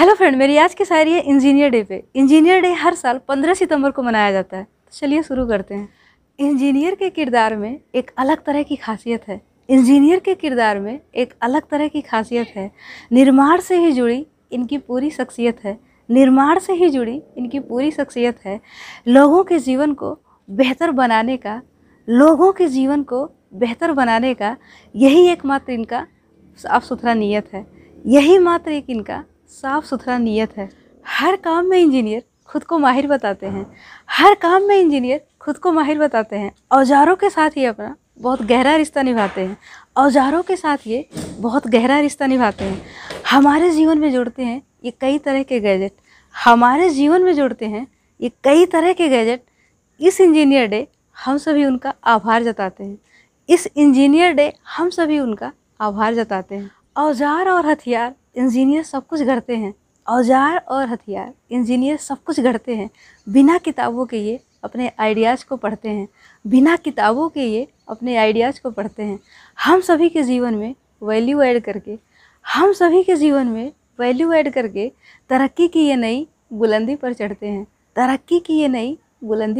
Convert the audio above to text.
Hello friend, मेरी आज की शायरी है इंजीनियर डे पे। इंजीनियर डे हर साल 15 सितंबर को मनाया जाता है। तो चलिए शुरू करते हैं। इंजीनियर के किरदार में एक अलग तरह की खासियत है। इंजीनियर के किरदार में एक अलग तरह की खासियत है। निर्माण से ही जुड़ी इनकी पूरी शख्सियत है। निर्माण से ही जुड़ी इनकी पूरी शख्सियत है। लोगों के जीवन को बेहतर बनाने का, लोगों के जीवन को बेहतर बनाने का, यही एकमात्र इनका साफ़ सुथरा नीयत है। यही मात्र एक इनका साफ़ सुथरा नीयत है। हर काम में इंजीनियर खुद को माहिर बताते हैं। हर काम में इंजीनियर खुद को माहिर बताते हैं। औजारों के साथ ही अपना बहुत गहरा रिश्ता निभाते हैं। औजारों के साथ ये बहुत गहरा रिश्ता निभाते हैं। हमारे जीवन में जुड़ते हैं ये कई तरह के गैजेट। हमारे जीवन में जुड़ते हैं ये कई तरह के गैजेट। इस इंजीनियर डे हम सभी उनका आभार जताते हैं। इस इंजीनियर डे हम सभी उनका आभार जताते हैं। औज़ार और हथियार, इंजीनियर सब कुछ गढ़ते हैं। औज़ार और हथियार, इंजीनियर सब कुछ गढ़ते हैं। बिना किताबों के ये अपने आइडियाज़ को पढ़ते हैं। बिना किताबों के ये अपने आइडियाज़ को पढ़ते हैं। हम सभी के जीवन में वैल्यू ऐड करके, हम सभी के जीवन में वैल्यू ऐड करके तरक्की की ये नई बुलंदी पर चढ़ते हैं। तरक्की की ये नई बुलंदी